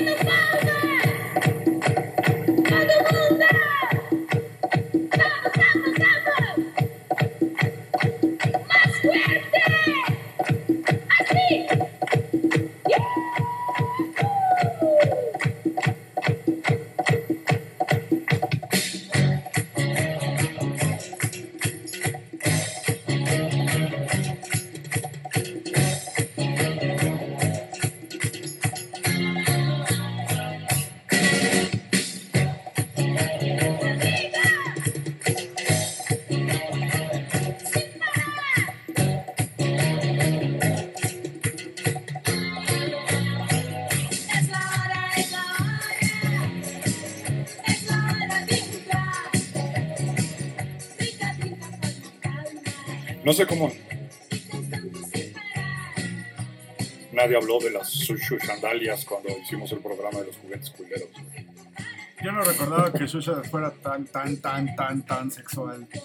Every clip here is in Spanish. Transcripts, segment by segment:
in the clouds. No sé cómo. Nadie habló de las sandalias cuando hicimos el programa de los juguetes culeros. Yo no recordaba que Shusha fuera tan, tan, tan, tan, tan sexual.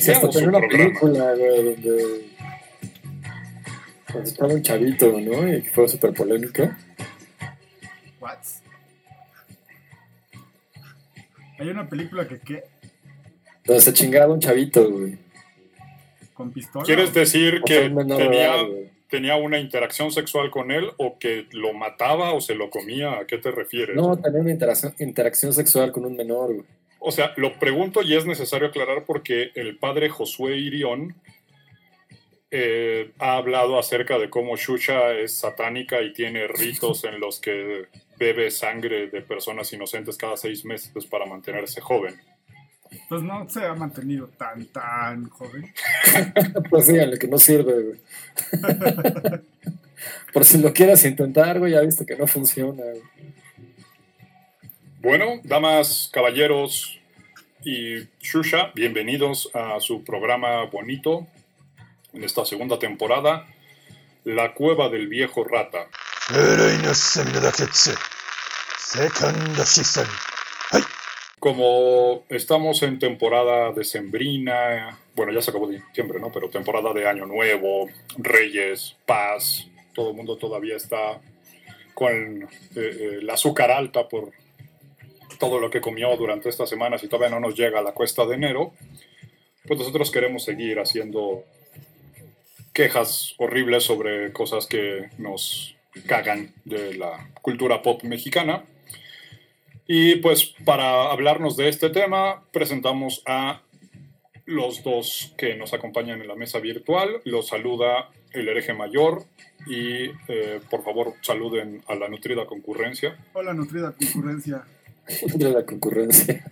Sí, hasta tenía una película, güey, donde, donde estaba un chavito, ¿no? Y que fue súper polémica. What? Hay una película que, ¿qué? Donde se chingaba un chavito, güey. ¿Con pistola? ¿Quieres decir que menor tenía, de edad, güey. tenía una interacción sexual con él o que lo mataba o se lo comía? ¿A qué te refieres? No, tenía una interacción, interacción sexual con un menor, güey. O sea, lo pregunto y es necesario aclarar porque el padre Josué Irión eh, ha hablado acerca de cómo Shusha es satánica y tiene ritos en los que bebe sangre de personas inocentes cada seis meses para mantenerse joven. Pues no se ha mantenido tan, tan joven. Pues díganle que no sirve, güey. Por si lo quieras intentar, güey, ya viste que no funciona, güey. Bueno, damas, caballeros y Shusha, bienvenidos a su programa bonito en esta segunda temporada, La Cueva del Viejo Rata. Como estamos en temporada decembrina, bueno, ya se acabó diciembre, ¿no? Pero temporada de Año Nuevo, Reyes, Paz, todo el mundo todavía está con eh, eh, el azúcar alta por todo lo que comió durante estas semanas y todavía no nos llega a la cuesta de enero, pues nosotros queremos seguir haciendo quejas horribles sobre cosas que nos cagan de la cultura pop mexicana. Y pues para hablarnos de este tema, presentamos a los dos que nos acompañan en la mesa virtual. Los saluda el hereje mayor y eh, por favor saluden a la nutrida concurrencia. Hola, nutrida concurrencia. De la concurrencia.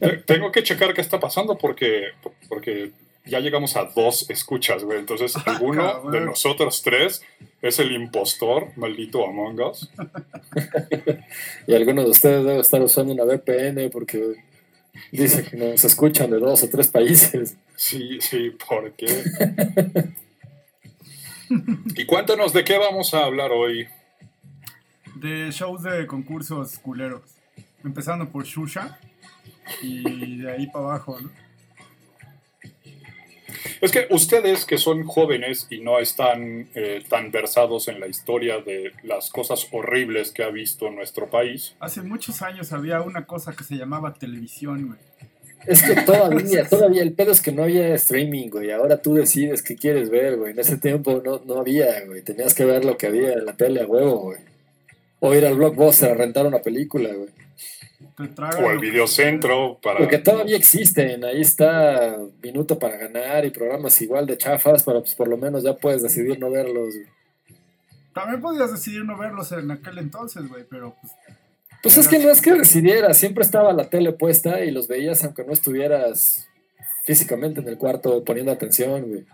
Te- Tengo que checar qué está pasando porque, porque ya llegamos a dos escuchas, güey. Entonces, alguno cabrón. de nosotros tres es el impostor, maldito Among Us. Y alguno de ustedes debe estar usando una VPN porque dice que nos escuchan de dos o tres países. Sí, sí, ¿por qué? y cuéntanos de qué vamos a hablar hoy. De shows de concursos culeros. Empezando por Shusha. Y de ahí para abajo, ¿no? Es que ustedes que son jóvenes y no están eh, tan versados en la historia de las cosas horribles que ha visto nuestro país, Hace muchos años había una cosa que se llamaba televisión, güey. Es que todavía, todavía el pedo es que no había streaming, güey. Ahora tú decides qué quieres ver, güey. En ese tiempo no, no había, güey. Tenías que ver lo que había en la tele a huevo, güey. O ir al blockbuster a rentar una película, güey. Te tragan o que- videocentro para... Porque todavía existen, ahí está Minuto para Ganar y programas igual de chafas, pero pues por lo menos ya puedes decidir no verlos. güey. También podías decidir no verlos en aquel entonces, güey, pero pues Pues es que no es que decidieras, siempre estaba la tele puesta y los veías aunque no estuvieras físicamente en el cuarto poniendo atención, güey.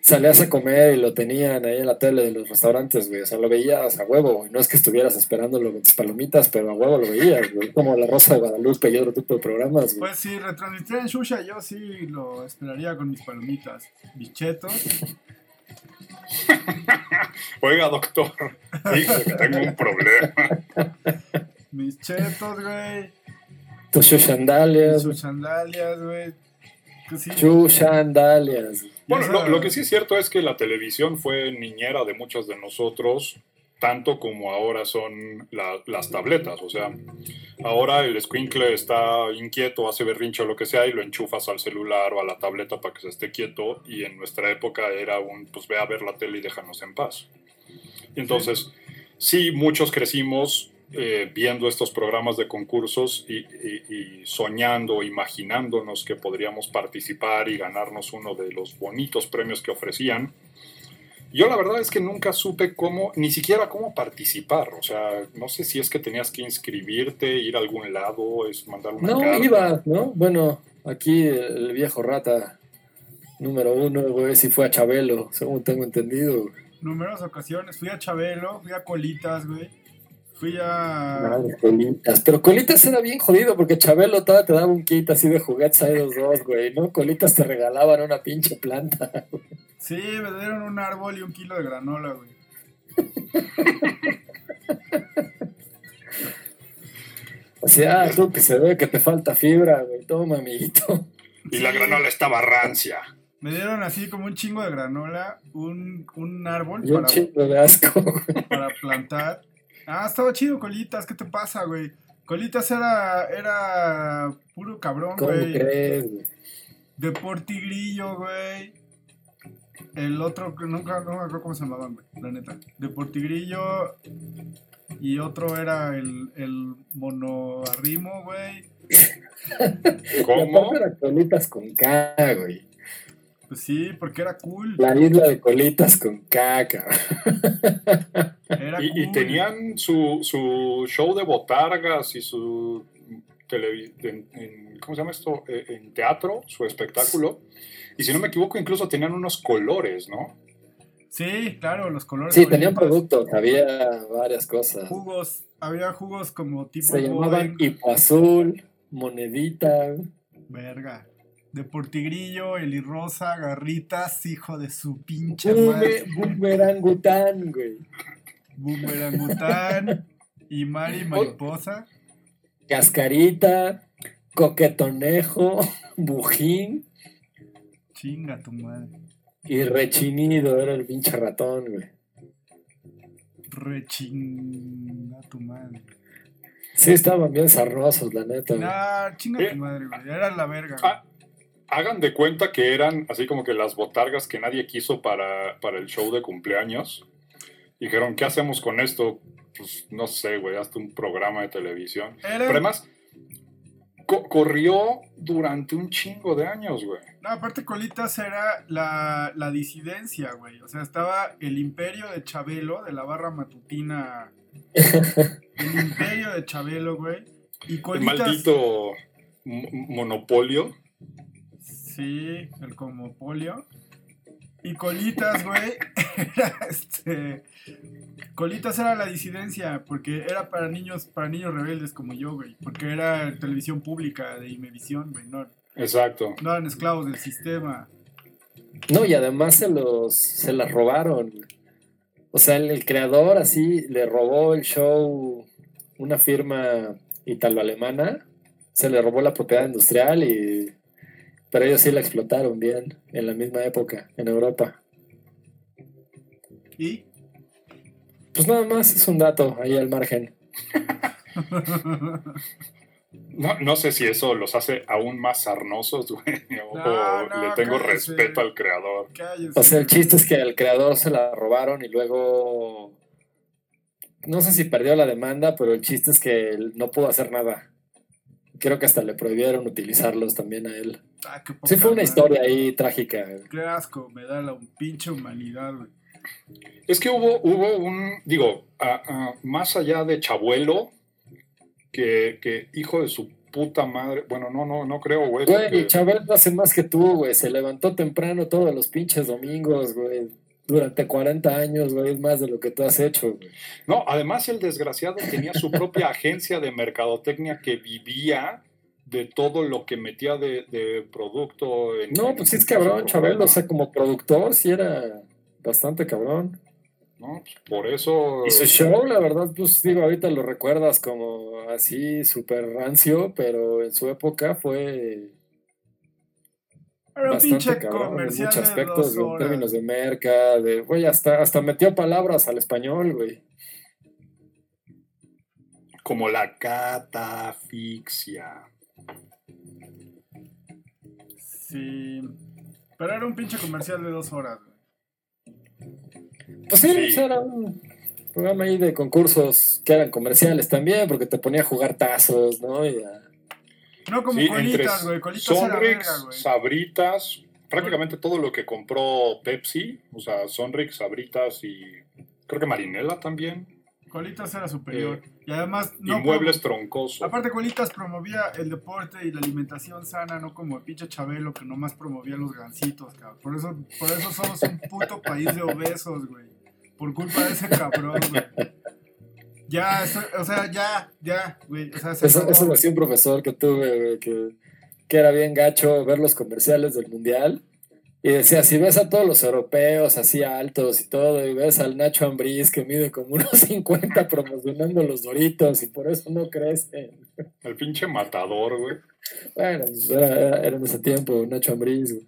Salías a comer y lo tenían ahí en la tele de los restaurantes, güey. O sea, lo veías a huevo, güey. No es que estuvieras esperándolo con tus palomitas, pero a huevo lo veías, güey. Como La Rosa de Guadalupe y otro tipo de programas, güey. Pues si retransmitieran Shusha, yo sí lo esperaría con mis palomitas. Bichetos. Oiga, doctor, dígale que tengo un problema. Mis chetos, güey. Tus Mis sandalias, sus sandalias, güey. Sí. Bueno, lo, lo que sí es cierto es que la televisión fue niñera de muchos de nosotros, tanto como ahora son la- las tabletas. O sea, ahora el squinkle está inquieto, hace berrinche o lo que sea y lo enchufas al celular o a la tableta para que se esté quieto. Y en nuestra época era un, pues ve a ver la tele y déjanos en paz. Y entonces, sí, muchos crecimos eh, viendo estos programas de concursos y, y- y soñando, imaginándonos que podríamos participar y ganarnos uno de los bonitos premios que ofrecían. Yo la verdad es que nunca supe cómo, ni siquiera cómo participar. O sea, no sé si es que tenías que inscribirte, ir a algún lado, es mandar una No, carta. iba, ¿no? Bueno, aquí el viejo rata número uno, güey, sí fue a Chabelo, según tengo entendido. Numerosas ocasiones. Fui a Chabelo, fui a Colitas, güey. Fui a. Colitas. Pero Colitas era bien jodido porque Chabelo todavía te daba un kit así de juguetes a los dos, güey, ¿no? Colitas te regalaban una pinche planta. Sí, me dieron un árbol y un kilo de granola, güey. O sea, tú que se ve que te falta fibra, güey, toma, amiguito. Y la granola estaba rancia. Me dieron así como un chingo de granola, un, un árbol Y un para, chingo de asco, güey. para plantar. Ah, estaba chido, Colitas, ¿qué te pasa, güey? Colitas era, era puro cabrón, ¿Cómo güey. crees, güey? Deportigrillo, güey. El otro, que nunca, no me acuerdo cómo se llamaban, güey, la neta. Deportigrillo. Y otro era el, el monoarrimo, güey. ¿Cómo? Colitas con K, güey. Pues sí, porque era cool. La isla de Colitas con cabrón. Era Y, y cool. tenían su, su show de botargas y su televi- en, en- ¿cómo se llama esto? Eh, En teatro, su espectáculo. Y si no me equivoco, incluso tenían unos colores, ¿no? Sí, claro, los colores. Sí, tenían productos, había varias cosas. Jugos, había jugos como tipo. Se llamaban Boden. Hipo Azul, Monedita. Verga. Deportigrillo, Rosa, Garritas, hijo de su pinche madre. Boomerangután, güey. Boomerangután y Mari Mariposa. Cascarita, Coquetonejo, Bujín Chinga tu madre. y Rechinido. Era el pinche ratón, güey. Rechinga tu madre. Sí, estaban bien sarnosos, la neta. güey. Nah, chinga Eh. tu madre, güey. Era la verga. güey. Ah, hagan de cuenta que eran así como que las botargas que nadie quiso para, para el show de cumpleaños. Dijeron, ¿qué hacemos con esto? Pues no sé, güey, hasta un programa de televisión. Era- Pero además, co- corrió durante un chingo de años, güey. No, aparte Colitas era la, la disidencia, güey. O sea, estaba el imperio de Chabelo, de la barra matutina. el imperio de Chabelo, güey. Y El Colitas... maldito mo- monopolio. Sí, el como polio. Y Colitas, güey, era este. Colitas era la disidencia, porque era para niños, para niños rebeldes como yo, güey. Porque era televisión pública de Imevisión, güey. No, Exacto. no eran esclavos del sistema. No, y además se los se las robaron. O sea, el, el creador así le robó el show una firma italo-alemana, se le robó la propiedad industrial y pero ellos sí la explotaron bien en la misma época en Europa. Y. Pues nada más es un dato ahí al margen. No, no sé si eso los hace aún más sarnosos, güey. O, No, o no, le tengo cállese. respeto al creador. O sea, el chiste es que al creador se la robaron y luego no sé si perdió la demanda, pero el chiste es que él no pudo hacer nada. Creo que hasta le prohibieron utilizarlos también a él. Ah, qué Sí, fue una madre. historia ahí trágica. Qué asco, me da la pinche humanidad, güey. Es que hubo, hubo un, digo, a- a- más allá de Chabuelo, que, que hijo de su puta madre, bueno, no, no, no creo, güey. Güey, porque- Chabel no hace más que tú, güey. Se levantó temprano todos los pinches domingos, güey. Durante 40 años, güey. Es más de lo que tú has hecho, güey. No, además el desgraciado tenía su propia agencia de mercadotecnia que vivía de todo lo que metía de, de producto. En, No, en pues sí es cabrón, programa, Chabel. O sea, como productor, sí era bastante cabrón. ¿no? Pues por eso... Y su show, la verdad, pues digo, ahorita lo recuerdas como así súper rancio, pero en su época fue Era un bastante pinche cabrón en muchos aspectos, en términos de merca, de, güey, hasta, hasta metió palabras al español, güey. Como la catafixia. Sí. Pero era un pinche comercial de dos horas, güey. Pues sí, Sí. era un programa ahí de concursos que eran comerciales también, porque te ponía a jugar tazos, ¿no? Y a- No como Sí, colitas, güey. Colitas Sonrix, güey. Sabritas, prácticamente todo lo que compró Pepsi, o sea, Sonrix, Sabritas y creo que Marinela también, Colitas era superior. y además, no muebles promo- troncosos. Aparte, Colitas promovía el deporte y la alimentación sana, no como el pinche Chabelo que nomás promovía los gancitos, cabrón. Por eso, por eso somos un puto país de obesos, güey. Por culpa de ese cabrón, güey. Ya, eso- o sea, ya, ya, güey. O sea, se Eso, eso lo hacía un profesor que tuve, güey, que, que era bien gacho ver los comerciales del mundial. Y decía, si ves a todos los europeos así altos y todo, y ves al Nacho Ambriz que mide como unos 50 promocionando los doritos y por eso no crecen. El pinche matador, güey. Bueno, pues era, era- era en ese tiempo Nacho Ambriz, güey.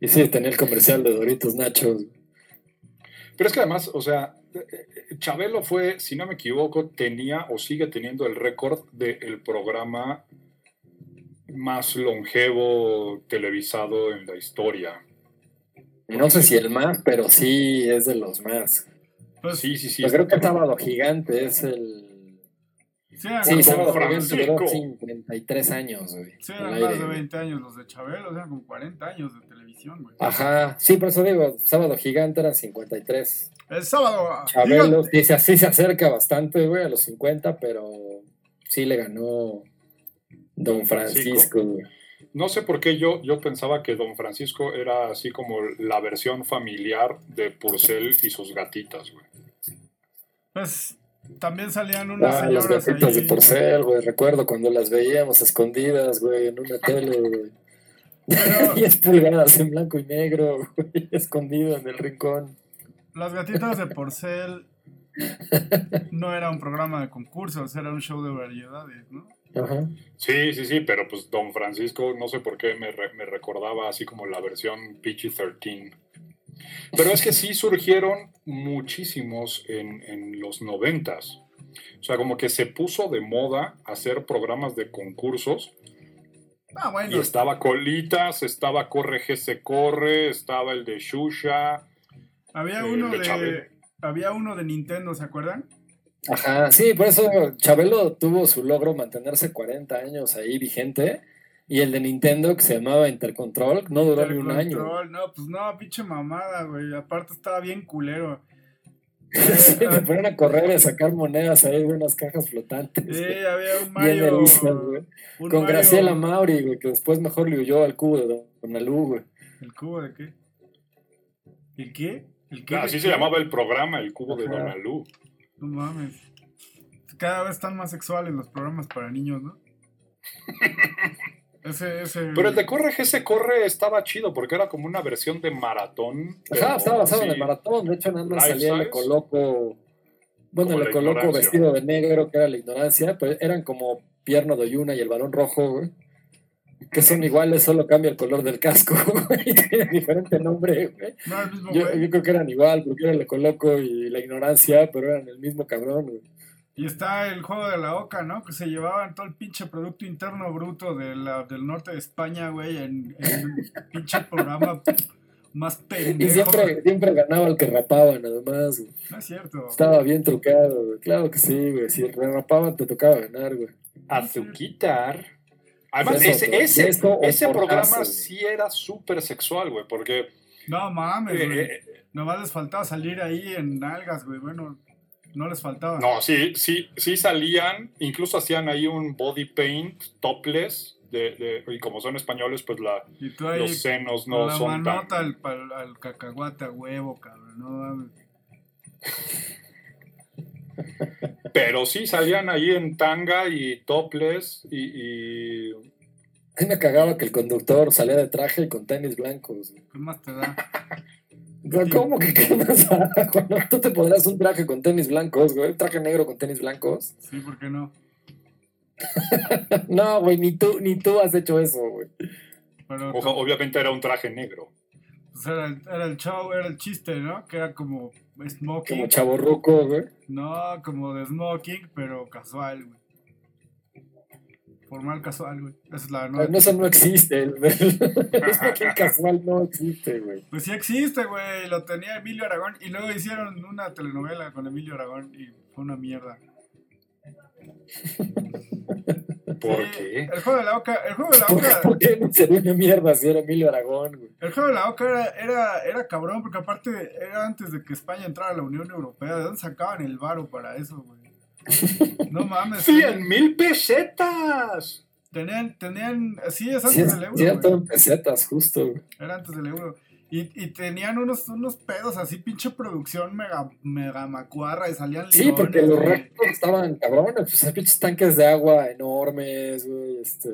Y sí, tenía el comercial de Doritos Nachos. Pero es que además, o sea, Chabelo fue, si no me equivoco, tenía o sigue teniendo el récord del programa más longevo televisado en la historia. No sé si el más, pero sí es de los más. Pues, Sí, sí, sí. Yo creo que está- Sábado Gigante es el... sí, eran, Sí, Don Sábado Gigante duró Francisco. 53 años, güey. eran aire, más de güey. 20 años los de Chabelo, o sea, como 40 años de televisión, güey. Ajá, sí, por eso digo, Sábado Gigante eran 53. El sábado, Chabelo gigante. sí, se- acerca bastante, güey, a los 50, pero sí le ganó Don Francisco, güey. No sé por qué yo, yo pensaba que Don Francisco era así como la versión familiar de Purcell y sus gatitas, güey. Pues también salían unas Ah, las señoras gatitas de porcel, güey. Recuerdo cuando las veíamos escondidas, güey, en una tele, güey. Pero 10 pulgadas en blanco y negro, güey, escondido en el rincón. las gatitas de porcel no era un programa de concursos, era un show de variedades, ¿no? Ajá. Sí, sí, sí, pero pues Don Francisco, no sé por qué me, re- me recordaba así como la versión PG-13. Pero es que sí surgieron muchísimos en, en los noventas. O sea, como que se puso de moda hacer programas de concursos Ah, y estaba Colitas, estaba Corre G se Corre, estaba el de Shusha. había eh, uno de había uno de Nintendo, ¿se acuerdan? Ajá, sí, por eso Chabelo tuvo su logro mantenerse 40 años ahí vigente. Y el de Nintendo, que se llamaba Intercontrol, no duró ni un año. Intercontrol, No, pues no, pinche mamada, güey. Aparte estaba bien culero. Te ponían a correr y a sacar monedas ahí de unas cajas flotantes. Sí, güey. había un Bien Mario. güey. un Con Mario- Graciela Mauri, güey, que después mejor le huyó al cubo de Don Donalú, güey. ¿El cubo de qué? ¿El qué? ¿El qué? Así se qué? llamaba el programa, el cubo de Ajá. Donalú. No mames. Cada vez están más sexuales los programas para niños, ¿no? Ese, ese. Pero el de Corre G se Corre estaba chido porque era como una versión de maratón. Ajá, pero estaba basado en el maratón. De hecho, nada más Life salía Le size. Coloco. Bueno, Como Le Coloco ignorancia. vestido de negro, que era la ignorancia, pero eran como Pierno de Yuna y el balón rojo, güey. Que son iguales, solo cambia el color del casco, güey. y Tienen diferente nombre, güey. No, el mismo Yo, güey. yo creo que eran igual, porque era Le Coloco y la ignorancia, pero eran el mismo cabrón, güey. Y está el juego de la oca, ¿no? Que se llevaban todo el pinche Producto Interno Bruto de la, del norte de España, güey, en, en un pinche programa más pendejo. Y siempre, siempre ganaba el que rapaban, además, güey. No es cierto. Estaba bien trucado, güey. Claro que sí, güey. Si rapaban, te tocaba ganar, güey. Azuquitar. Además, De ese, ese, ese programa portazo. sí era súper sexual, güey, porque No mames, eh, güey. eh, Nomás les faltaba salir ahí en nalgas, güey. Bueno, no les faltaba. no, sí, sí, sí salían, incluso hacían ahí un body paint topless, de, de- y como son españoles, pues la, Y tú ahí los senos no la son tan... manota al, al, al cacahuate a huevo, cabrón. No. Pero sí salían ahí en tanga y topless y... y- A mí me cagaba que el conductor salía de traje y con tenis blancos. ¿Qué más te da? ¿Cómo que qué más? Tú te podrás un traje con tenis blancos, güey. Un traje negro con tenis blancos. Sí, ¿por qué no? No, güey, ni tú, ni tú has hecho eso, güey. Pero obviamente era un traje negro. pues, era, el, era el show, era el chiste, ¿no? Que era como smoking. Como chaborruco, güey. No, como de smoking, pero casual, güey. Formal casual, güey. Esa es la nueva. No, eso no existe. El, casual no existe, güey. Pues sí existe, güey. Lo tenía Emilio Aragón. Y luego hicieron una telenovela con Emilio Aragón y fue una mierda. ¿Por Sí, qué? El juego de la oca. El juego de la ¿Por, oca. por qué no sería una mierda si era Emilio Aragón, güey? El juego de la oca era, era, era cabrón, porque aparte era antes de que España entrara a la Unión Europea. ¿De dónde sacaban el varo para eso, güey? No mames. ¡Cien mil pesetas! Tenían, tenían, sí, es Sí, antes es- del euro, sí, en pesetas, justo, güey. Era antes del euro. Y, y tenían unos, unos pedos así, pinche producción mega, mega macuarra y salían Sí, porque leones, los güey. reactores estaban cabrones, pues pinches tanques de agua enormes, güey, este,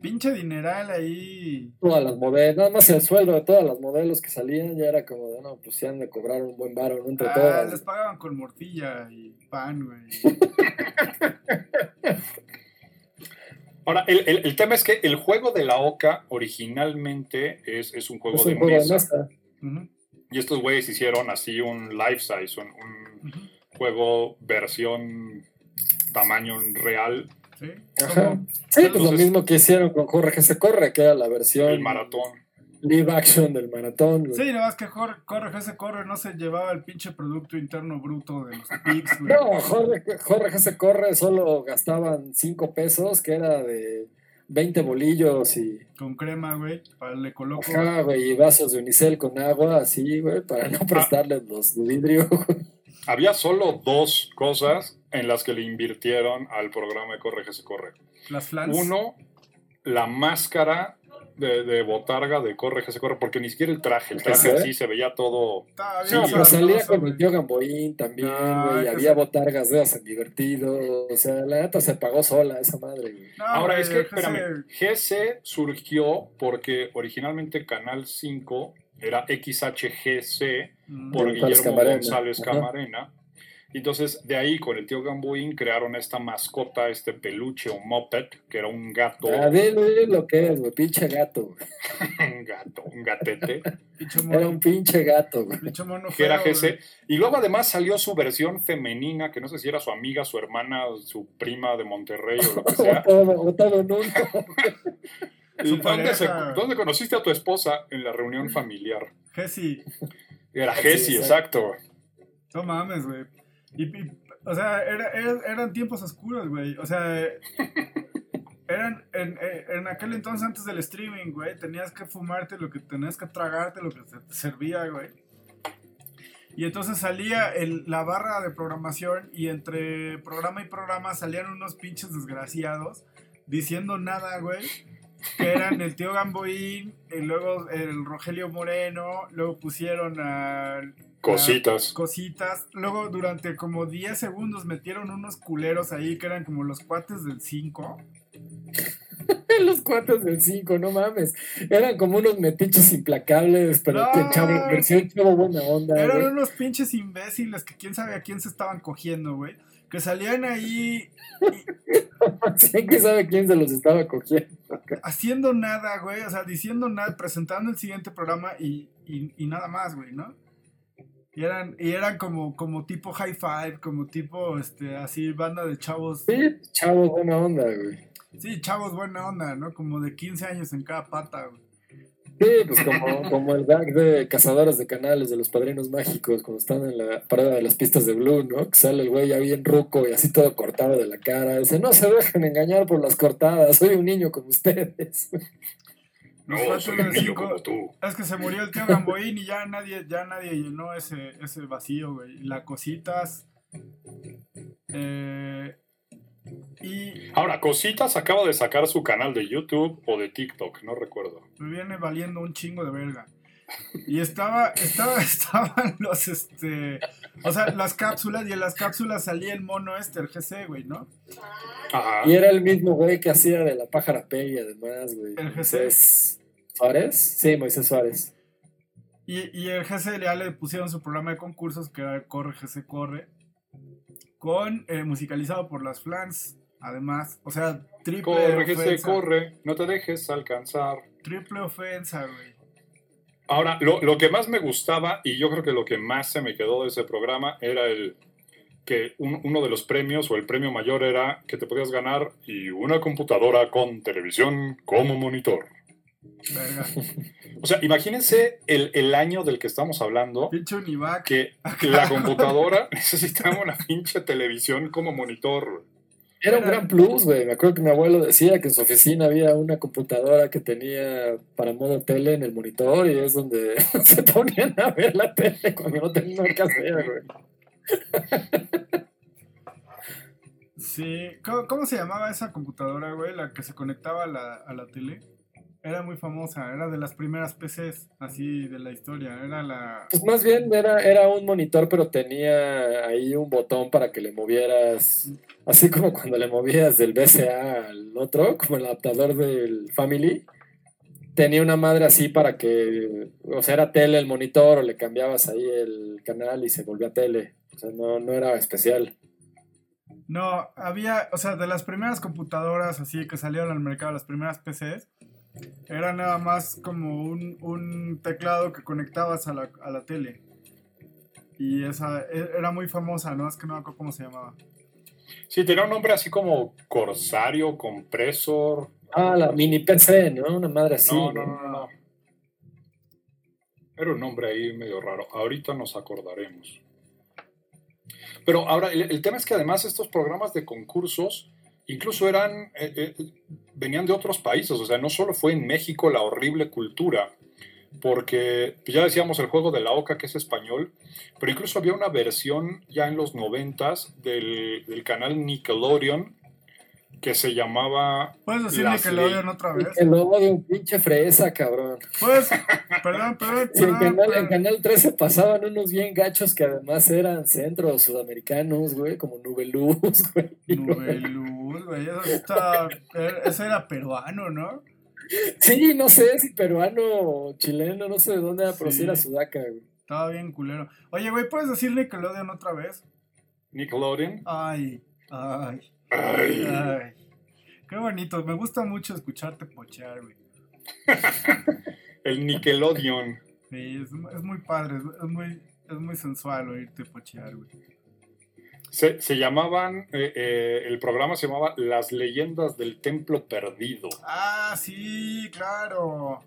Pinche dineral ahí. todas las modelos, nada más el sueldo de todas las modelos que salían ya era como de, no, pues se han de cobrar un buen varo ¿no? entre Ah, todas. les pagaban con mortilla y pan, güey. Ahora, el, el- el tema es que el juego de la OCA originalmente es, es un juego Es de juego de mesa. Y estos güeyes hicieron así un life size, un, juego versión tamaño real, Sí. Ajá. Sí, pues lo mismo que hicieron con Corre que se corre, que era la versión el maratón. live action del maratón. güey. Sí, nada más que corre, corre, ese corre, no se llevaba el pinche Producto Interno Bruto de los güey. No, Jorge, Jorge que se corre solo gastaban 5 pesos, que era de 20 bolillos y, Con crema, güey. Para le coloco. ajá, güey, y vasos de unicel con agua, así, güey, para no prestarles los de vidrio. Había solo dos cosas en las que le invirtieron al programa de Corre que se corre. Las flans. Uno, la máscara de, de botarga de Corre que se corre, porque ni siquiera el traje, el traje ¿Sí? así se veía todo. Estaba Sí, No, pero salía con el tío Gamboín también, No, güey, había botargas de esas en divertido, o sea, la neta se pagó sola esa madre, Ahora, güey, es que, espérame, GC surgió porque originalmente Canal 5 era XHGC Mm. por González Guillermo Camarena. González. Camarena. Entonces, de ahí, con el tío Gamboín, crearon esta mascota, este peluche o moped, que era un gato, dile dile lo que es, güey, pinche gato, güey. un gato, un gatete, Era un pinche gato, güey. Pinche mono que era güey. Y luego además salió su versión femenina, que no sé si era su amiga, su hermana, su prima de Monterrey o lo que sea. todo, o todo en uno. ¿Y Su ¿Dónde, se- dónde conociste a tu esposa? En la reunión familiar. Jessy. Era Sí, Jessie, exacto. No mames, güey. Y, y- o sea, era- era- eran tiempos oscuros, güey. O sea, eran en, en aquel entonces antes del streaming, güey. Tenías que fumarte lo que tenías que tragarte, lo que te servía, güey. Y entonces salía el- la barra de programación y entre programa y programa salían unos pinches desgraciados diciendo nada, güey. Que eran el tío Gamboín, y luego el Rogelio Moreno, luego pusieron al Cositas. cositas. Luego, durante como 10 segundos, metieron unos culeros ahí que eran como los cuates del 5. Los cuates del 5, no mames. Eran como unos metiches implacables, pero No. que chavo, versión chavo buena onda, Eran güey. unos pinches imbéciles que quién sabe a quién se estaban cogiendo, güey. Que salían ahí Sí, que sabe quién se los estaba cogiendo. haciendo nada, güey. O sea, diciendo nada, presentando el siguiente programa y, y- y nada más, güey, ¿no? Y eran, y eran como, como tipo high five, como tipo, este, así, banda de chavos. Sí, chavo buena onda, güey. Sí, chavos buena onda, ¿no? Como de 15 años en cada pata, güey. Sí, pues como, como el gag de cazadores de canales de los padrinos mágicos cuando están en la parada de las pistas de Blue, ¿no? Que sale el güey ya bien ruco y así todo cortado de la cara. Dice, no se dejen engañar por las cortadas, soy un niño como ustedes. Nos No, falta soy uno un de niño cinco. como tú. Es que se murió el tío Gamboín y ya nadie, ya nadie llenó ese, ese vacío, güey. La cositas. eh, y Ahora, Cositas acaba de sacar su canal de YouTube o de TikTok, no recuerdo. me viene valiendo un chingo de verga. Y estaba, estaba, estaban los, este, o sea, las cápsulas, y en las cápsulas salía el mono este, el GC, güey, ¿no? Ajá. Y era el mismo güey que hacía de la pájara Peggy, además, güey. El GC. Moisés Suárez. Sí, Moisés Suárez. Y, y el GC ya le pusieron su programa de concursos, que era Corre GC Corre, con, eh, musicalizado por las flans, además, o sea, triple Corre, que se ofensa. corre, no te dejes alcanzar. Triple ofensa, güey. Ahora, lo, lo que más me gustaba, y yo creo que lo que más se me quedó de ese programa, era el que un- uno de los premios o el premio mayor era que te podías ganar y una computadora con televisión como monitor. Verga. O sea, imagínense el, el año del que estamos hablando, Pinche Univac. que la computadora necesitaba una pinche televisión como monitor. Era un gran plus, güey. Me acuerdo que mi abuelo decía que en su oficina había una computadora que tenía para modo tele en el monitor y es donde se ponían a ver la tele cuando no tenían nada que hacer, güey. Sí. ¿Cómo, cómo se llamaba esa computadora, güey? La que se conectaba a la, a la tele. Era muy famosa. Era de las primeras PCs, así, de la historia. Era la... Pues más bien era, era un monitor, pero tenía ahí un botón para que le movieras, así como cuando le movías del BCA al otro, como el adaptador del Family. Tenía una madre así para que, o sea, era tele el monitor o le cambiabas ahí el canal y se volvía tele. O sea, no, no era especial. No, había, o sea, de las primeras computadoras así que salieron al mercado, las primeras PCs, era nada más como un, un teclado que conectabas a la, a la tele. Y esa e- era muy famosa, ¿no? Es que no me acuerdo cómo se llamaba. Sí, tenía un nombre así como Corsario, Compresor. Ah, la mini PC, ¿no? Una madre así. no, no, no, no, no. Era un nombre ahí medio raro. Ahorita nos acordaremos. Pero ahora, el, el tema es que además estos programas de concursos incluso eran, eh, eh, venían de otros países. O sea, no solo fue en México la horrible cultura, porque ya decíamos el juego de la oca que es español, pero incluso había una versión ya en los noventas del canal Nickelodeon que se llamaba ¿Puedes decir Nickelodeon otra vez? Que lo odio, un pinche fresa, cabrón. Pues, perdón, perdón. Sí, en, perdón, canal, en. Canal 13 pasaban unos bien gachos que además eran centros sudamericanos, güey, como Nubeluz, güey. Nubeluz, güey, eso está- Eso era peruano, ¿no? Sí, no sé si peruano o chileno, no sé de dónde era, pero Sí. era sudaca, güey. Estaba bien culero. Oye, güey, ¿puedes decir Nickelodeon otra vez? Nickelodeon. Ay, ay, Ay. ay. Qué bonito. Me gusta mucho escucharte pochear, güey. El Nickelodeon. Sí, es, es muy padre, es, es muy, es muy sensual oírte pochear, güey. Se, se llamaban, eh, eh, el programa se llamaba Las leyendas del templo perdido. Ah, sí, claro.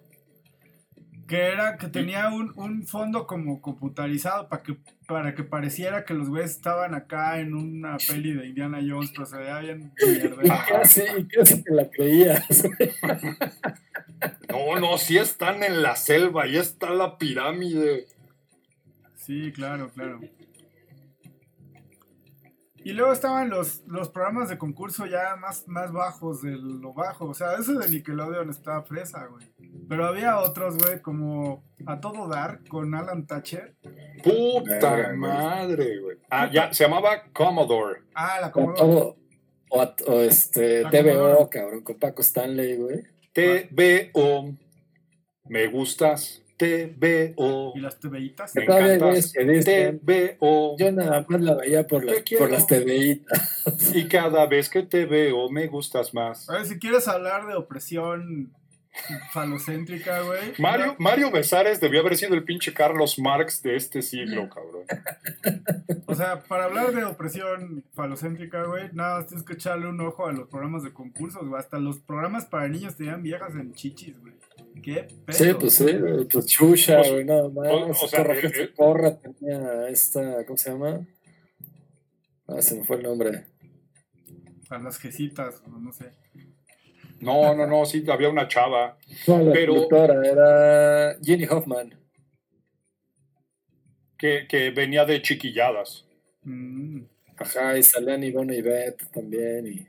Que era, que tenía un, un fondo como computarizado para que, para que pareciera que los güeyes estaban acá en una peli de Indiana Jones, pero se veía bien casi, casi te la creías. No, no, sí están en la selva, ahí está la pirámide. Sí, claro, claro. Y luego estaban los, los programas de concurso ya más, más bajos de lo bajo. O sea, ese de Nickelodeon estaba fresa, güey. Pero había otros, güey, como A Todo Dar con Alan Thatcher. Puta madre, güey. Ah, ya, se llamaba Commodore. Ah, la Commodore. o a- o este, La TVO, Commodore. cabrón, con Paco Stanley, güey. TVO. Me gustas. TVO. Y las TVitas. Me encantas. TVO. Yo nada más la veía por las, por las TVitas. Y cada vez que te veo, me gustas más. A ver, si quieres hablar de opresión falocéntrica, güey. Mario, Mario Besares debió haber sido el pinche Carlos Marx de este siglo, cabrón. O sea, para hablar de opresión falocéntrica, güey, nada más tienes que echarle un ojo a los programas de concursos, güey. Hasta los programas para niños tenían viejas en chichis, güey. ¿Qué pedo? Sí, pues sí, pues Chucha, Pues, güey, nada más. o- o sea, corra, eh, eh. corra, tenía esta, ¿cómo se llama? Ah, se me fue el nombre. A las jesitas, o no sé. No, no, no, sí, había una chava. No, la Pero- productora era Jenny Hoffman. que, que venía de chiquilladas. Mm. Ajá, y salían Ivonne y Beth también. Y...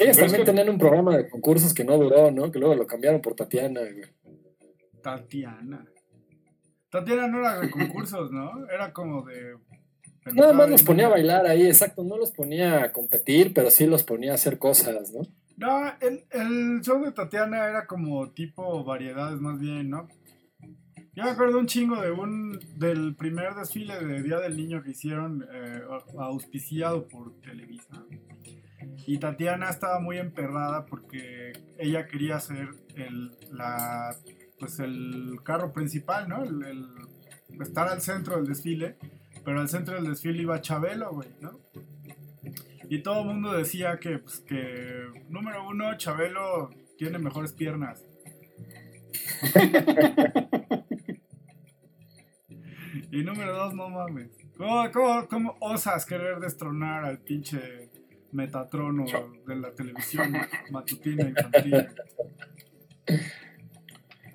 Ellas Pero es también que- tenían un programa de concursos que no duró, ¿no? Que luego lo cambiaron por Tatiana, güey. Tatiana. Tatiana no era de concursos, ¿no? Era como de. Nada más los ponía a bailar ahí, exacto. No los ponía a competir, pero sí los ponía a hacer cosas, ¿no? No, el, el show de Tatiana era como tipo variedades más bien, ¿no? Yo me acuerdo un chingo de un del primer desfile de Día del Niño que hicieron eh, auspiciado por Televisa. Y Tatiana estaba muy emperrada porque ella quería ser el, pues el carro principal, ¿no? El, el- estar al centro del desfile. Pero al centro del desfile iba Chabelo, güey, ¿no? Y todo el mundo decía que, pues, que, número uno, Chabelo tiene mejores piernas. y número dos, no mames. ¿Cómo, cómo, cómo osas querer destronar al pinche Metatrono Chao. de la televisión matutina infantil?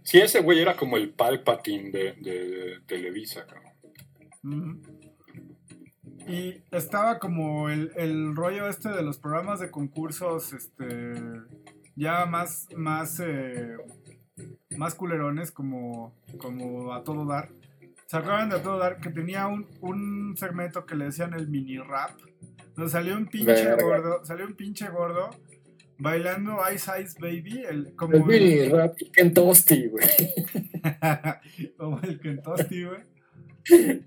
Sí, ese güey era como el Palpatine de, de Televisa, cabrón. Y estaba como el, el rollo este de los programas de concursos, este, ya más, más, eh, más culerones, como, como a todo dar. ¿Se acuerdan de a todo dar? Que tenía un, un segmento que le decían el mini rap. Donde salió un pinche Verga. gordo, salió un pinche gordo bailando Ice Ice Baby, el, como El mini rap y Ken Toasty, güey. como el Kentosti, güey.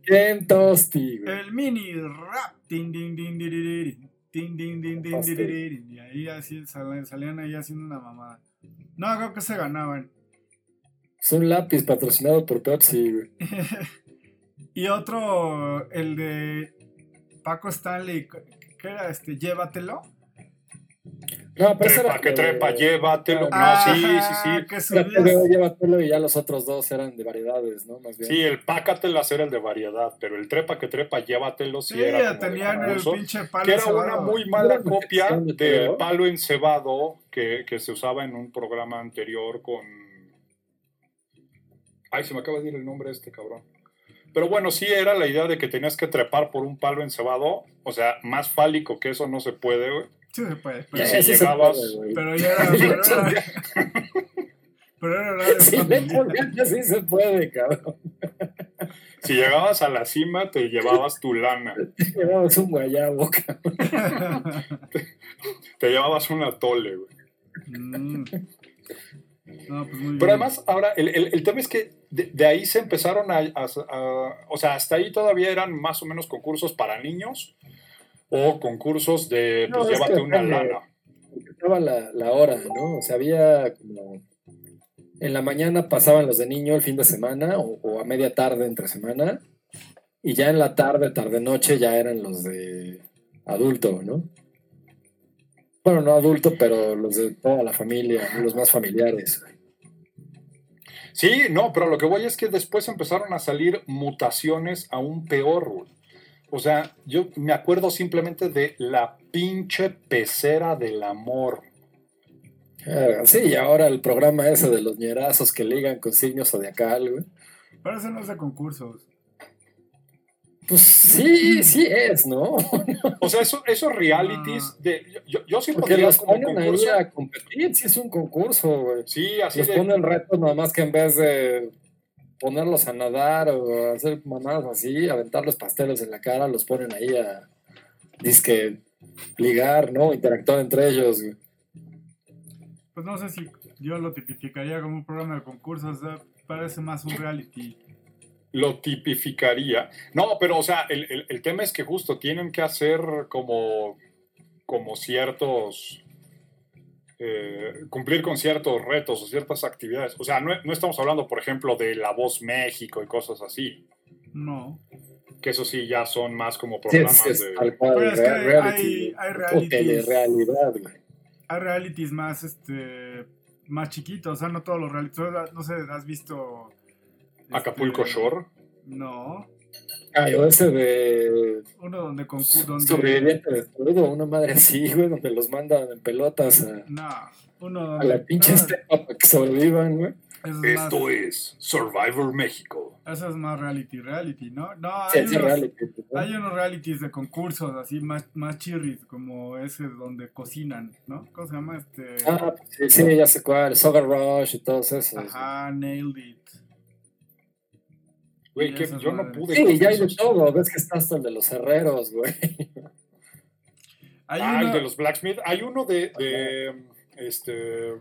Ken Toasty, güey. El mini rap. Tin, din, din, diriririn. Tin, din, din, din, Hostia. diriririn. Y ahí así sal- salían ahí haciendo una mamada. No, creo que se ganaban. Es un lápiz patrocinado por Pepsi, güey. y otro, el de Paco Stanley, ¿qué era este? Llévatelo. No, pero Trepa, era que trepa, de- llévatelo. Ah, no, sí, sí, Ajá, sí. Que Llévatelo, subías. llévatelo, y ya los otros dos eran de variedades, ¿no? Más bien. Sí, el pácatelas era el de variedad, pero el trepa que trepa, llévatelo, sí, Sí, era tenían el pinche palo que era una muy mala copia de del palo encebado que, que se usaba en un programa anterior con... Ay, se me acaba de ir el nombre de este cabrón. Pero bueno, sí era la idea de que tenías que trepar por un palo encebado. O sea, más fálico que eso no se puede, güey. Sí se puede. Y Pero, si se llegabas- puede, pero ya era. Pero era, pero era horario Sí, se puede, cabrón. Si llegabas a la cima, te llevabas tu lana. Llevamos un guayabo, cabrón. Te llevabas un atole, güey. Mm. No, pues muy bien. Pero además, ahora, el, el- el tema es que de, de ahí se empezaron a, a- a- O sea, hasta ahí todavía eran más o menos concursos para niños o concursos de, No, pues, es llévate que una lana. Estaba la, la hora, ¿no? O sea, había como. En la mañana pasaban los de niño el fin de semana o, o a media tarde entre semana. Y ya en la tarde, tarde-noche, ya eran los de adulto, ¿no? Bueno, no adulto, pero los de toda la familia, los más familiares. Sí, no, pero lo que voy es que después empezaron a salir mutaciones aún peor, güey. O sea, yo me acuerdo simplemente de la pinche pecera del amor. Sí, y ahora el programa ese de los ñerazos que ligan con signos zodiacal, güey. Pero eso no es de concursos. Pues sí, sí es, ¿no? O sea, eso- esos realities de. Yo, yo sí Porque los como ponen ahí concurso. a competir, sí es un concurso, güey. Sí, así Les de. ponen retos nada más que en vez de ponerlos a nadar o hacer mamadas así, aventarles pasteles en la cara, los ponen ahí a disque ligar, ¿no? Interactuar entre ellos, güey. Pues no sé si yo lo tipificaría como un programa de concursos. o sea, parece más un reality. Lo tipificaría. No, pero o sea, el, el- el tema es que justo tienen que hacer como, como ciertos, eh, cumplir con ciertos retos o ciertas actividades. O sea, no, no estamos hablando, por ejemplo, de La Voz México y cosas así, No. que eso sí ya son más como Sí, programas es, es de... tal cual, Pero es que rea- hay- reality, hay- hay realities. Hay realities más, este, más chiquitos. O sea, no todos los realities. No sé, ¿has visto... este, Acapulco Shore. No. Ay, o ese de Uno donde concurso. Donde, sobreviviente de todo, una madre así, güey, donde los mandan en pelotas a, No. Uno a donde. la pinche no, estepa para que sobrevivan, güey. eso es más, Esto es Survivor México. eso es más reality, reality, ¿no? No, hay, unos, reality, ¿no? hay unos realities de concursos así más, más chirris, como ese donde cocinan, ¿no? ¿Cómo se llama? Este. Ah, sí, sí, ya sé cuál, Sugar Rush y todos esos. Ajá, Nailed It. Güey, que yo no pude Sí, ya hay de todo. Ves que está hasta el de los herreros, güey. Hay Ah, el uno- de los Blacksmith. Hay uno de, de, este,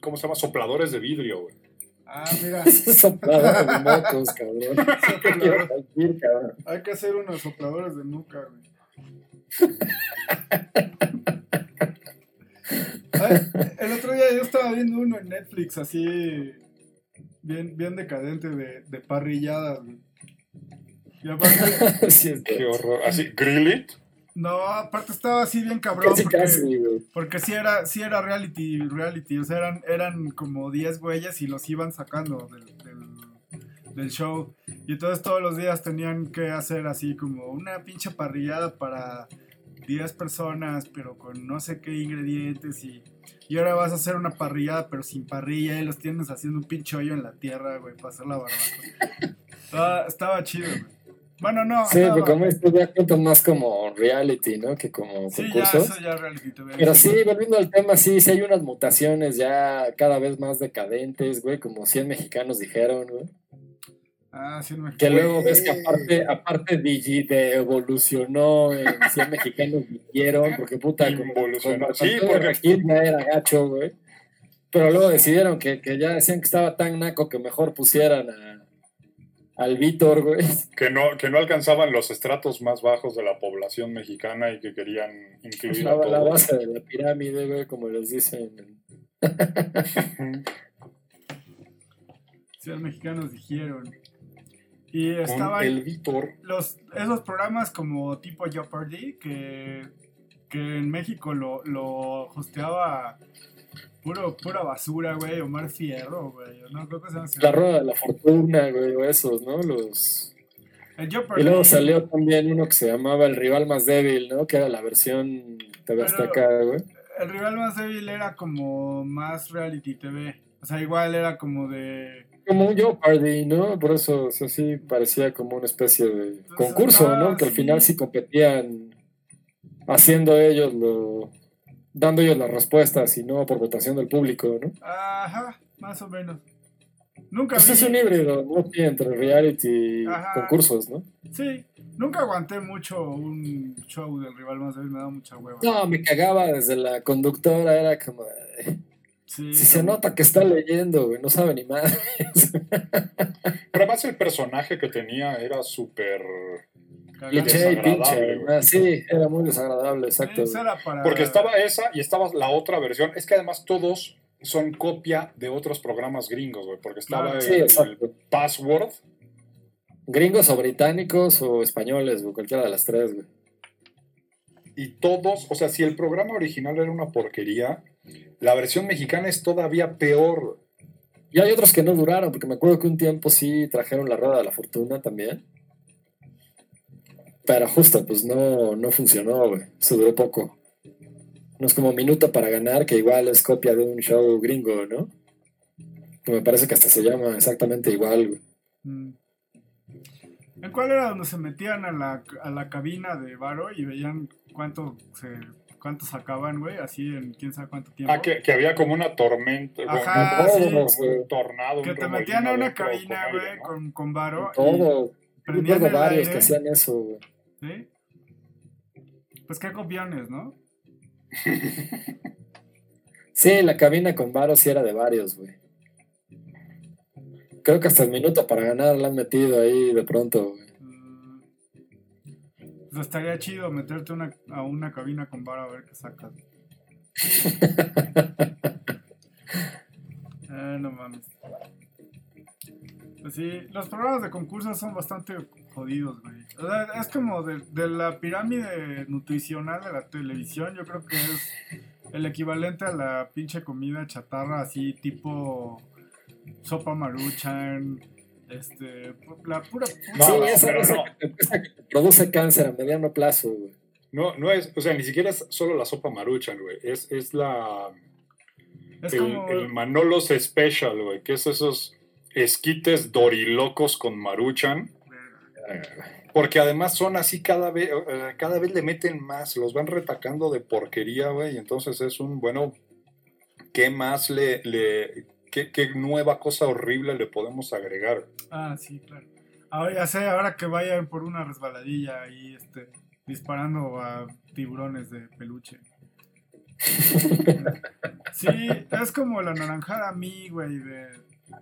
¿cómo se llama? Sopladores de vidrio, güey. Ah, mira, Soplador de motos, cabrón. ¿Qué quiero decir, cabrón? hay que hacer unos sopladores de nuca, güey. Ay, El otro día yo estaba viendo uno en Netflix así, bien, bien decadente de, de parrilladas, güey. Y aparte, Sí, es Qué horror. Así, grill it. no, aparte estaba así bien cabrón. Casi, porque, casi, porque sí era, sí era reality, reality. O sea, eran, eran como 10 güeyes y los iban sacando del, del, del show. Y entonces todos los días tenían que hacer así como una pinche parrillada para 10 personas, pero con no sé qué ingredientes y... Y ahora vas a hacer una parrillada, pero sin parrilla, y los tienes haciendo un pinche hoyo en la tierra, güey, para hacer la barbacoa. estaba, estaba chido, güey. Bueno, no. Sí, estaba- pero como estos ya cuentan más como reality, ¿no? Que como Sí, ya, concursos. eso ya reality. Pero sí, volviendo al tema, sí, sí hay unas mutaciones ya cada vez más decadentes, güey, como 100 mexicanos dijeron, güey. Ah, sí, me Que luego ves que aparte, aparte Digi de evolucionó en 100 mexicanos dijeron, porque puta, como Sí, porque- Regil ya era gacho, güey. Pero luego decidieron que, que ya decían que estaba tan naco que mejor pusieran a, al Víctor, güey. Que no, que no alcanzaban los estratos más bajos de la población mexicana y que querían incluir La, a la todos. base de la pirámide, güey, como les dicen. Sí, los mexicanos dijeron. Y el Víctor. los, esos programas como tipo Jeopardy, que, que en México lo, lo hosteaba puro, pura basura, güey, Omar Fierro, güey. No creo que se llama así. La rueda de la fortuna, güey, o esos, ¿no? Los... El Jeopardy. Y luego salió también uno que se llamaba El Rival Más Débil, ¿no? Que era la versión TV Azteca, güey. El rival más débil era como más reality TV. O sea, igual era como de. Como un Jeopardy, ¿no? Por eso, o sea, sí parecía como una especie de Entonces, concurso, ¿no? Que al final sí competían haciendo ellos lo... dando ellos las respuestas y no por votación del público, ¿no? Ajá, más o menos. Nunca Pues vi. es un híbrido, ¿no? Entre reality y Ajá. concursos, ¿no? Sí, nunca aguanté mucho un show del rival más débil, me da mucha hueva. No, me cagaba desde la conductora, era como... Sí, Si se nota que está leyendo, güey, no sabe ni más. Pero además el personaje que tenía era súper... Cliché y pinche. ah, Sí, era muy desagradable, exacto. Esa era para- Porque estaba esa y estaba la otra versión. Es que además todos son copia de otros programas gringos, güey. Porque estaba el, Sí, el Password. Gringos o británicos o españoles, güey, cualquiera de las tres, güey. Y todos, o sea, si el programa original era una porquería, la versión mexicana es todavía peor. Y hay otros que no duraron, porque me acuerdo que un tiempo sí trajeron la rueda de la fortuna también. Pero justo, pues no, no funcionó, güey. Se duró poco. No es como Minuto para ganar, que igual es copia de un show gringo, ¿no? Que me parece que hasta se llama exactamente igual, güey. Mm. ¿En cuál era donde se metían a la, a la cabina de Varo y veían cuánto se cuánto sacaban, güey? Así en quién sabe cuánto tiempo. Ah, que, que había como una tormenta, Ajá, sí. un, un tornado. Que un te metían a una cabina, güey, ¿no? con, con Varo. Todo. Recuerdo varios aire, que hacían eso, güey. ¿sí? Pues qué copiones, ¿no? Sí, la cabina con Varo sí era de varios, güey. Creo que hasta el minuto para ganar la han metido ahí de pronto, güey. Pues estaría chido meterte una, a una cabina con Varo a ver qué sacas. Eh, no mames. Pues sí, los programas de concursos son bastante jodidos, güey. O sea, es como de, de la pirámide nutricional de la televisión, yo creo que es el equivalente a la pinche comida chatarra, así tipo sopa maruchan, este, la pura... No, sí, esa, esa no. que, te- esa que te produce cáncer a mediano plazo, güey. No, no es, o sea, ni siquiera es solo la sopa maruchan, güey. Es, es la. Es el, como... el Manolos Special, güey, que es esos esquites dorilocos con maruchan. Porque además son así cada vez, eh, cada vez le meten más, los van retacando de porquería, güey. Y entonces es un, bueno, ¿qué más le, le qué, qué nueva cosa horrible le podemos agregar? Ah, sí, claro. Ahora ya sé, ahora que vayan por una resbaladilla ahí, este, disparando a tiburones de peluche. Sí, es como la naranjada a mí, güey, de,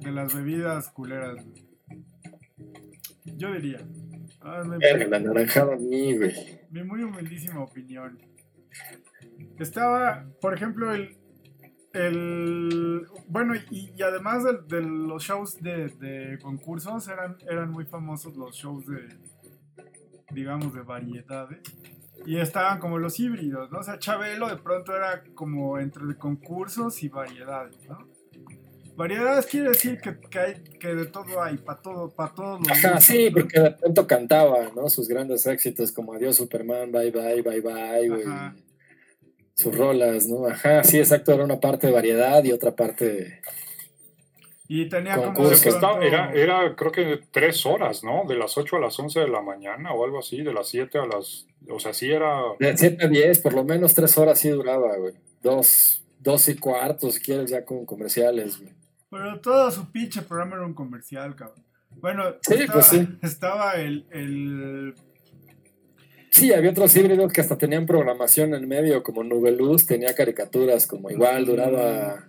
de las bebidas culeras. güey. Yo diría. Ah, Verga, la naranjada a mí, güey. mi muy humildísima opinión. Estaba, por ejemplo, el, el, bueno, y, y además de, de los shows de, de concursos, eran, eran muy famosos los shows de, digamos, de variedades. Y estaban como los híbridos, ¿no? O sea, Chabelo de pronto era como entre concursos y variedades, ¿no? Variedades quiere decir que, que hay que de todo hay, para todo, para todos los Ajá, sí, ¿no? porque de pronto cantaba, ¿no? Sus grandes éxitos como Adiós Superman, Bye Bye, Bye Bye, güey. Sus rolas, ¿no? Ajá, sí, exacto, era una parte de variedad y otra parte... Y tenía como Concurso. de Pues que está- pronto- era, era, creo que tres horas, ¿no? De las 8 a las 11 de la mañana o algo así, de las 7 a las... O sea, sí era... De 7 a 10, por lo menos tres horas sí duraba, güey. Dos, dos y cuartos, si quieres, ya con comerciales, güey. Pero todo su pinche programa era un comercial, cabrón. Bueno, Sí, estaba, pues sí. estaba el, el Sí, había otros híbridos que hasta tenían programación en medio, como Nubeluz, tenía caricaturas, como igual duraba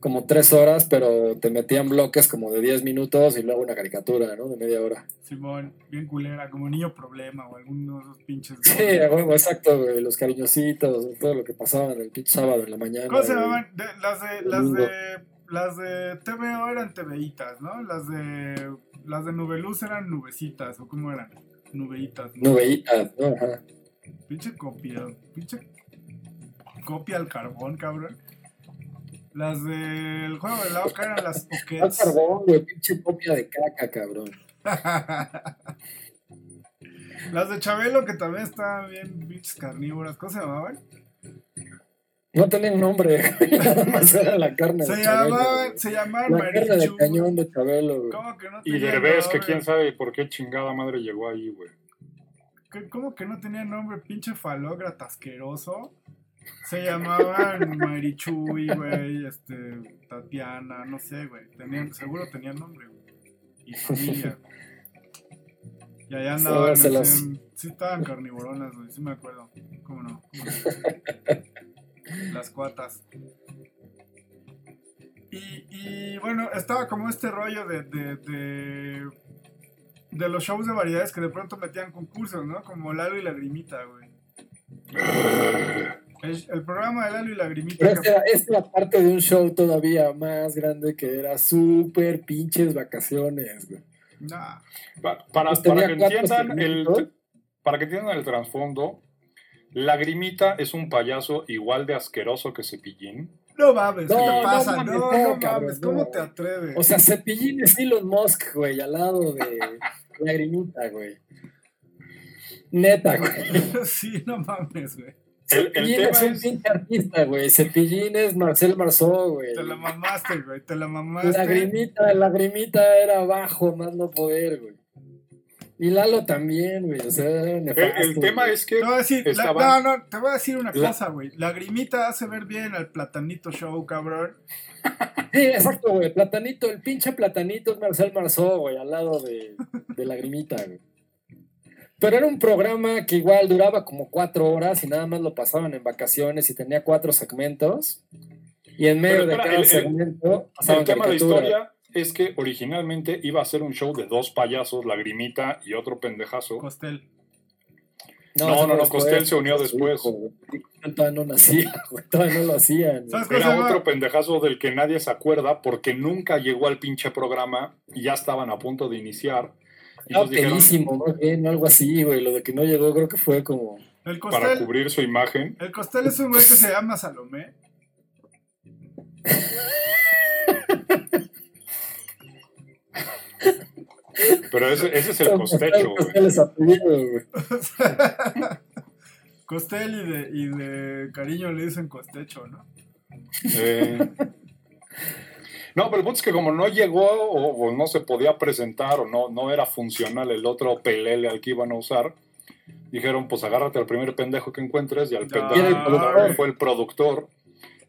como tres horas, pero te metían bloques como de 10 minutos y luego una caricatura, ¿no? De media hora. Simón, bien culera, como niño problema o alguno de esos pinches. Sí, exacto, güey. Los cariñositos, todo lo que pasaba en el pinche sábado en la mañana. ¿Cómo se güey. llamaban? De- las de las de las de TVO eran TVitas, ¿no? Las de las de Nubeluz eran nubecitas o cómo eran? Nubeitas. ¿no? Nubeitas, ¿no? Ajá. Pinche copia, pinche copia al carbón, cabrón. Las del juego de la Oca eran las Al Pockets. carbón, güey, pinche copia de caca, cabrón. Las de Chabelo, que también estaban bien pinches carnívoras. ¿Cómo se llamaban? No tenían nombre. Nada más era la carne Se de Chabelo, llamaban, se llamaban La carne de cañón de Chabelo, güey. ¿Cómo que no Y tenían Derbez, que nombre? quién sabe por qué chingada madre llegó ahí, güey. ¿Qué- ¿Cómo que no tenía nombre? Pinche falógrata asqueroso. Se llamaban Marichuy, güey, este, Tatiana, no sé, güey. Tenían, seguro tenían nombre, güey. Y familia. Y allá andaban, se las- hacían- sí estaban carnívoronas, güey, sí me acuerdo. ¿Cómo no? ¿Cómo no? Las cuatas. Y, y bueno, estaba como este rollo de, de, de, de los shows de variedades que de pronto metían concursos, ¿no? Como Lalo y Lagrimita, güey. El, el programa de Lalo y Lagrimita. Pero esta, esta parte de un show todavía más grande que era súper pinches vacaciones, güey. Nah. Pa- Para, para que entiendan el, para que entiendan el trasfondo, Lagrimita es un payaso igual de asqueroso que Cepillín. No mames, ¿qué No, te no pasa? mames, No, no, no, cabrón, mames, ¿cómo no. te atreves? O sea, Cepillín es Elon Musk, güey, al lado de Lagrimita, güey. Neta, güey. sí, no mames, güey. El, el Cepillín tema es un pinche artista, güey. Cepillín es Marcel Marceau, güey. Te la mamaste, güey, te la mamaste. Lagrimita, Lagrimita era abajo, más no poder, güey. Y Lalo también, güey. O sea, era el, tema güey. es que Te voy a decir, la- estaban- no, no, te voy a decir una La- cosa, güey. Lagrimita hace ver bien al Platanito Show, cabrón. Sí, exacto, güey. Platanito, el pinche platanito es Marcel Marceau, güey, al lado de, de Lagrimita, güey. Pero era un programa que igual duraba como cuatro horas y nada más lo pasaban en vacaciones y tenía cuatro segmentos. Y en medio Pero de espera, cada el- segmento pasaban el tema de historia es que originalmente iba a ser un show de dos payasos, Lagrimita y otro pendejazo. Costel. No, no, no, Costel se unió después. Todavía no nacía, güey, todavía no lo hacían. ¿Sabes cómo se Era otro pendejazo del que nadie se acuerda porque nunca llegó al pinche programa y ya estaban a punto de iniciar. Dijeron, pedísimo, más bien, algo así, güey. Lo de que no llegó creo que fue como... El para cubrir su imagen. el Costel es un güey que se llama Salomé. Pero ese, ese es el costecho, güey. Costel es apellido, güey. Costel y de, y de cariño le dicen Costecho, ¿no? Eh, No, pero el punto es que como no llegó o, o no se podía presentar o no, no era funcional el otro pelele al que iban a usar, dijeron, pues agárrate al primer pendejo que encuentres y al pendejo fue el productor.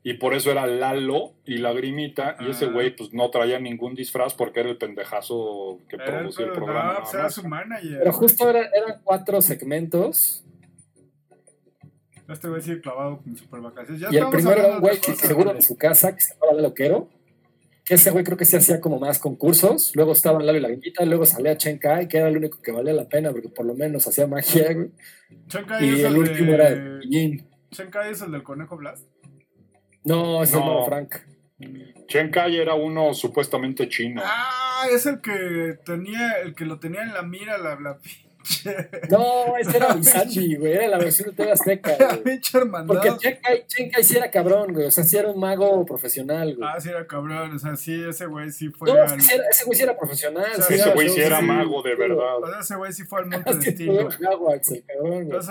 Y por eso era Lalo y Lagrimita, y ese güey pues no traía ningún disfraz porque era el pendejazo que Era producía el no, programa. pues era su manager. Pero justo era- eran cuatro segmentos. Este güey sigue clavado con super vacaciones. Ya y el primero era un güey que seguro de su casa, que se llamaba Loquero. Que ese güey creo que sí hacía como más concursos. Luego estaba Lalo y la Guimita, luego salía Chen Kai, que era el único que valía la pena porque por lo menos hacía magia, güey. Shankai Y es el el último era Yin. Shankai es el del conejo Blast. No, ese es el No. Mago Frank. Chen Kai era uno supuestamente chino. Ah, es el que tenía, el que lo tenía en la mira, la, la. No, ese era Sandy, güey. Era la versión de TV Azteca, güey. Porque Chenkai, Chenkai sí era cabrón, güey. O sea, sí era un mago profesional, güey. Ah, sí era cabrón, o sea, sí, ese güey sí fue No, al... ese güey sí era profesional. O sea, sí Ese güey sí era sí, mago de verdad. O sea, ese güey sí fue al monte. Ese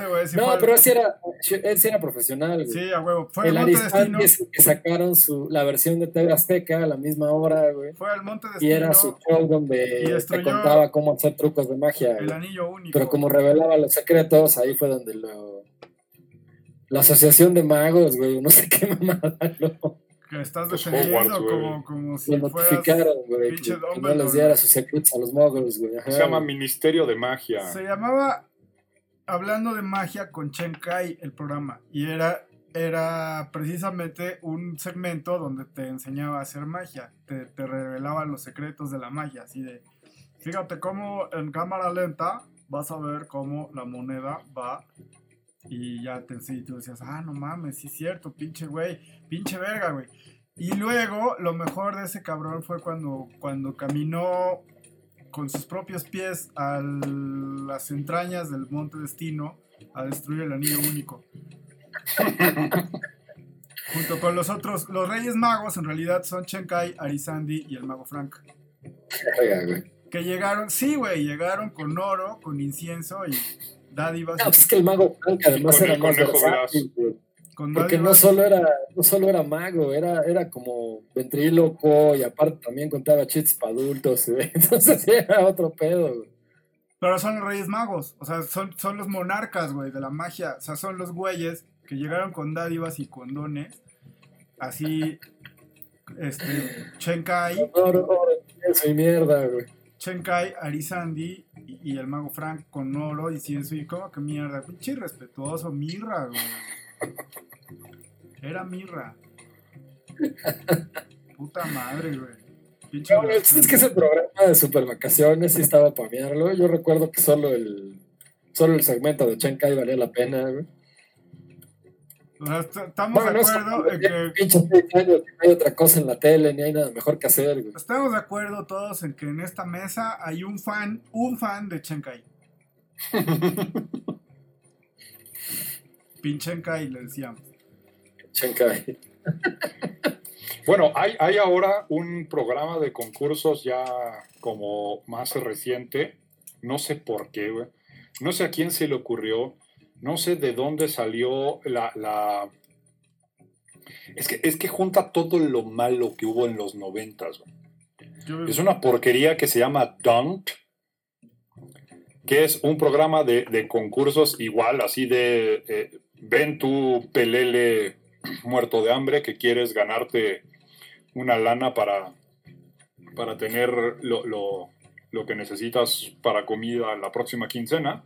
güey sí No, pero sí era, él sí era profesional, güey. Sí, a huevo. Fue el al monte es el que sacaron su, la versión de TV Azteca a la misma hora, güey. Fue al monte Y destino. era su show y donde te contaba cómo hacer trucos de magia. El güey. anillo único. Pero como revelaba los secretos, ahí fue donde lo. La asociación de magos, güey, no sé qué mamada lo, Que estás defendiendo Hogwarts, como, como si lo notificaron, güey, que, no les diera sus secretos a los muggles, güey. Se llama. Ministerio de Magia. Se llamaba Hablando de magia con Chen Kai el programa. Y era, era precisamente un segmento donde te enseñaba a hacer magia. Te, te revelaba los secretos de la magia. Así de, fíjate cómo en cámara lenta vas a ver cómo la moneda va. Y ya te enseñé, y tú decías, ah, no mames, sí es cierto, pinche güey, pinche verga, güey. Y luego, lo mejor de ese cabrón fue cuando, cuando caminó con sus propios pies a las entrañas del Monte Destino a destruir el anillo único. Junto con los otros, los Reyes Magos en realidad son Chenkai, Arisandi y el Mago Frank. Verga, güey. Que llegaron, sí, güey, llegaron con oro, con incienso y dádivas. No, pues es que el mago Frank además era más conejo versátil, güey. Porque no solo era, no solo era mago, era, era como ventríloco y aparte también contaba chistes para adultos, güey. Entonces era otro pedo, güey. Pero son los Reyes Magos, o sea, son, son los monarcas, güey, de la magia. O sea, son los güeyes que llegaron con dádivas y condones. Así, este, Chenkai, Oro, oro, eso y mierda, güey. Chenkai, Arisandi y, y el mago Frank con oro, incienso y como que mierda, pinche irrespetuoso, mirra, güey. Era mirra. Puta madre, güey. Pinche No, es es que ese programa de super vacaciones sí estaba para mearlo. Yo recuerdo que solo el, solo el segmento de Chenkai valía la pena, güey. O sea, est- estamos Bueno, de no es acuerdo en ya que pinches seis años que no hay otra cosa en la tele, ni hay nada mejor que hacer, güey. Estamos de acuerdo todos en que en esta mesa hay un fan, un fan de Chenkai. Pinchenkai le decíamos. Chenkai. Bueno, hay, hay ahora un programa de concursos ya como más reciente. No sé por qué, güey. No sé a quién se le ocurrió. No sé de dónde salió la... la... Es, que, es que junta todo lo malo que hubo en los noventas. Yo- Es una porquería que se llama Dunked, que es un programa de, de concursos igual, así de, eh, ven tú, pelele muerto de hambre, que quieres ganarte una lana para, para tener lo, lo- lo que necesitas para comida la próxima quincena.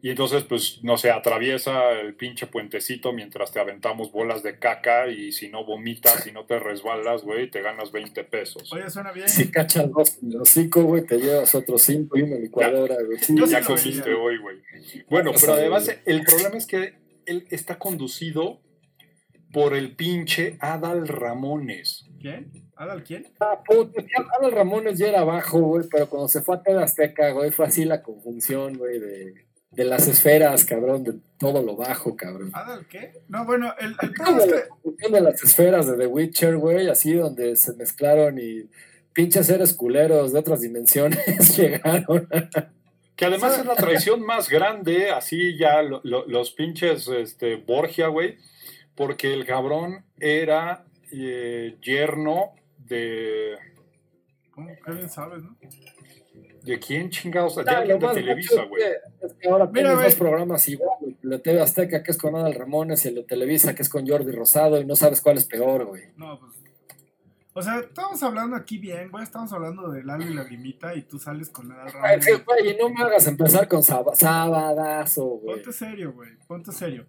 Y entonces, pues, no sé, atraviesa el pinche puentecito mientras te aventamos bolas de caca y si no vomitas, si no te resbalas, güey, te ganas 20 pesos. Oye, suena bien. Si cachas dos en el hocico, güey, te llevas otros cinco y una licuadora, güey. Ya comiste hoy, güey. Bueno, pero además el problema es que él está conducido por el pinche Adal Ramones. ¿Quién? ¿Adal quién? Ah, puta, ya Adal Ramones ya era abajo, güey, pero cuando se fue a Azteca, güey, fue así la conjunción, güey, de, de las esferas, cabrón, de todo lo bajo, cabrón. ¿Adal qué? No, bueno, el, el pedo Como es la que de las esferas de The Witcher, güey, así donde se mezclaron y pinches seres culeros de otras dimensiones llegaron. Que además es la traición más grande, así ya lo- lo- los pinches este, Borgia, güey, porque el cabrón era eh, yerno de... ¿Cómo? Qué bien sabes, ¿no? ¿De quién chingados? De lo de más Televisa, güey. Es que, ahora Mira, tienes dos programas igual, güey, el de TV Azteca que es con Adal Ramones y el de Televisa que es con Jordi Rosado y no sabes cuál es peor, güey. No, pues. O sea, estamos hablando aquí bien, güey. Estamos hablando de Lalo y Lagrimita y tú sales con Adal Ay, Ramones. sí, güey, y no me hagas empezar con sab- sabadazo, güey. Ponte serio, güey. Ponte serio.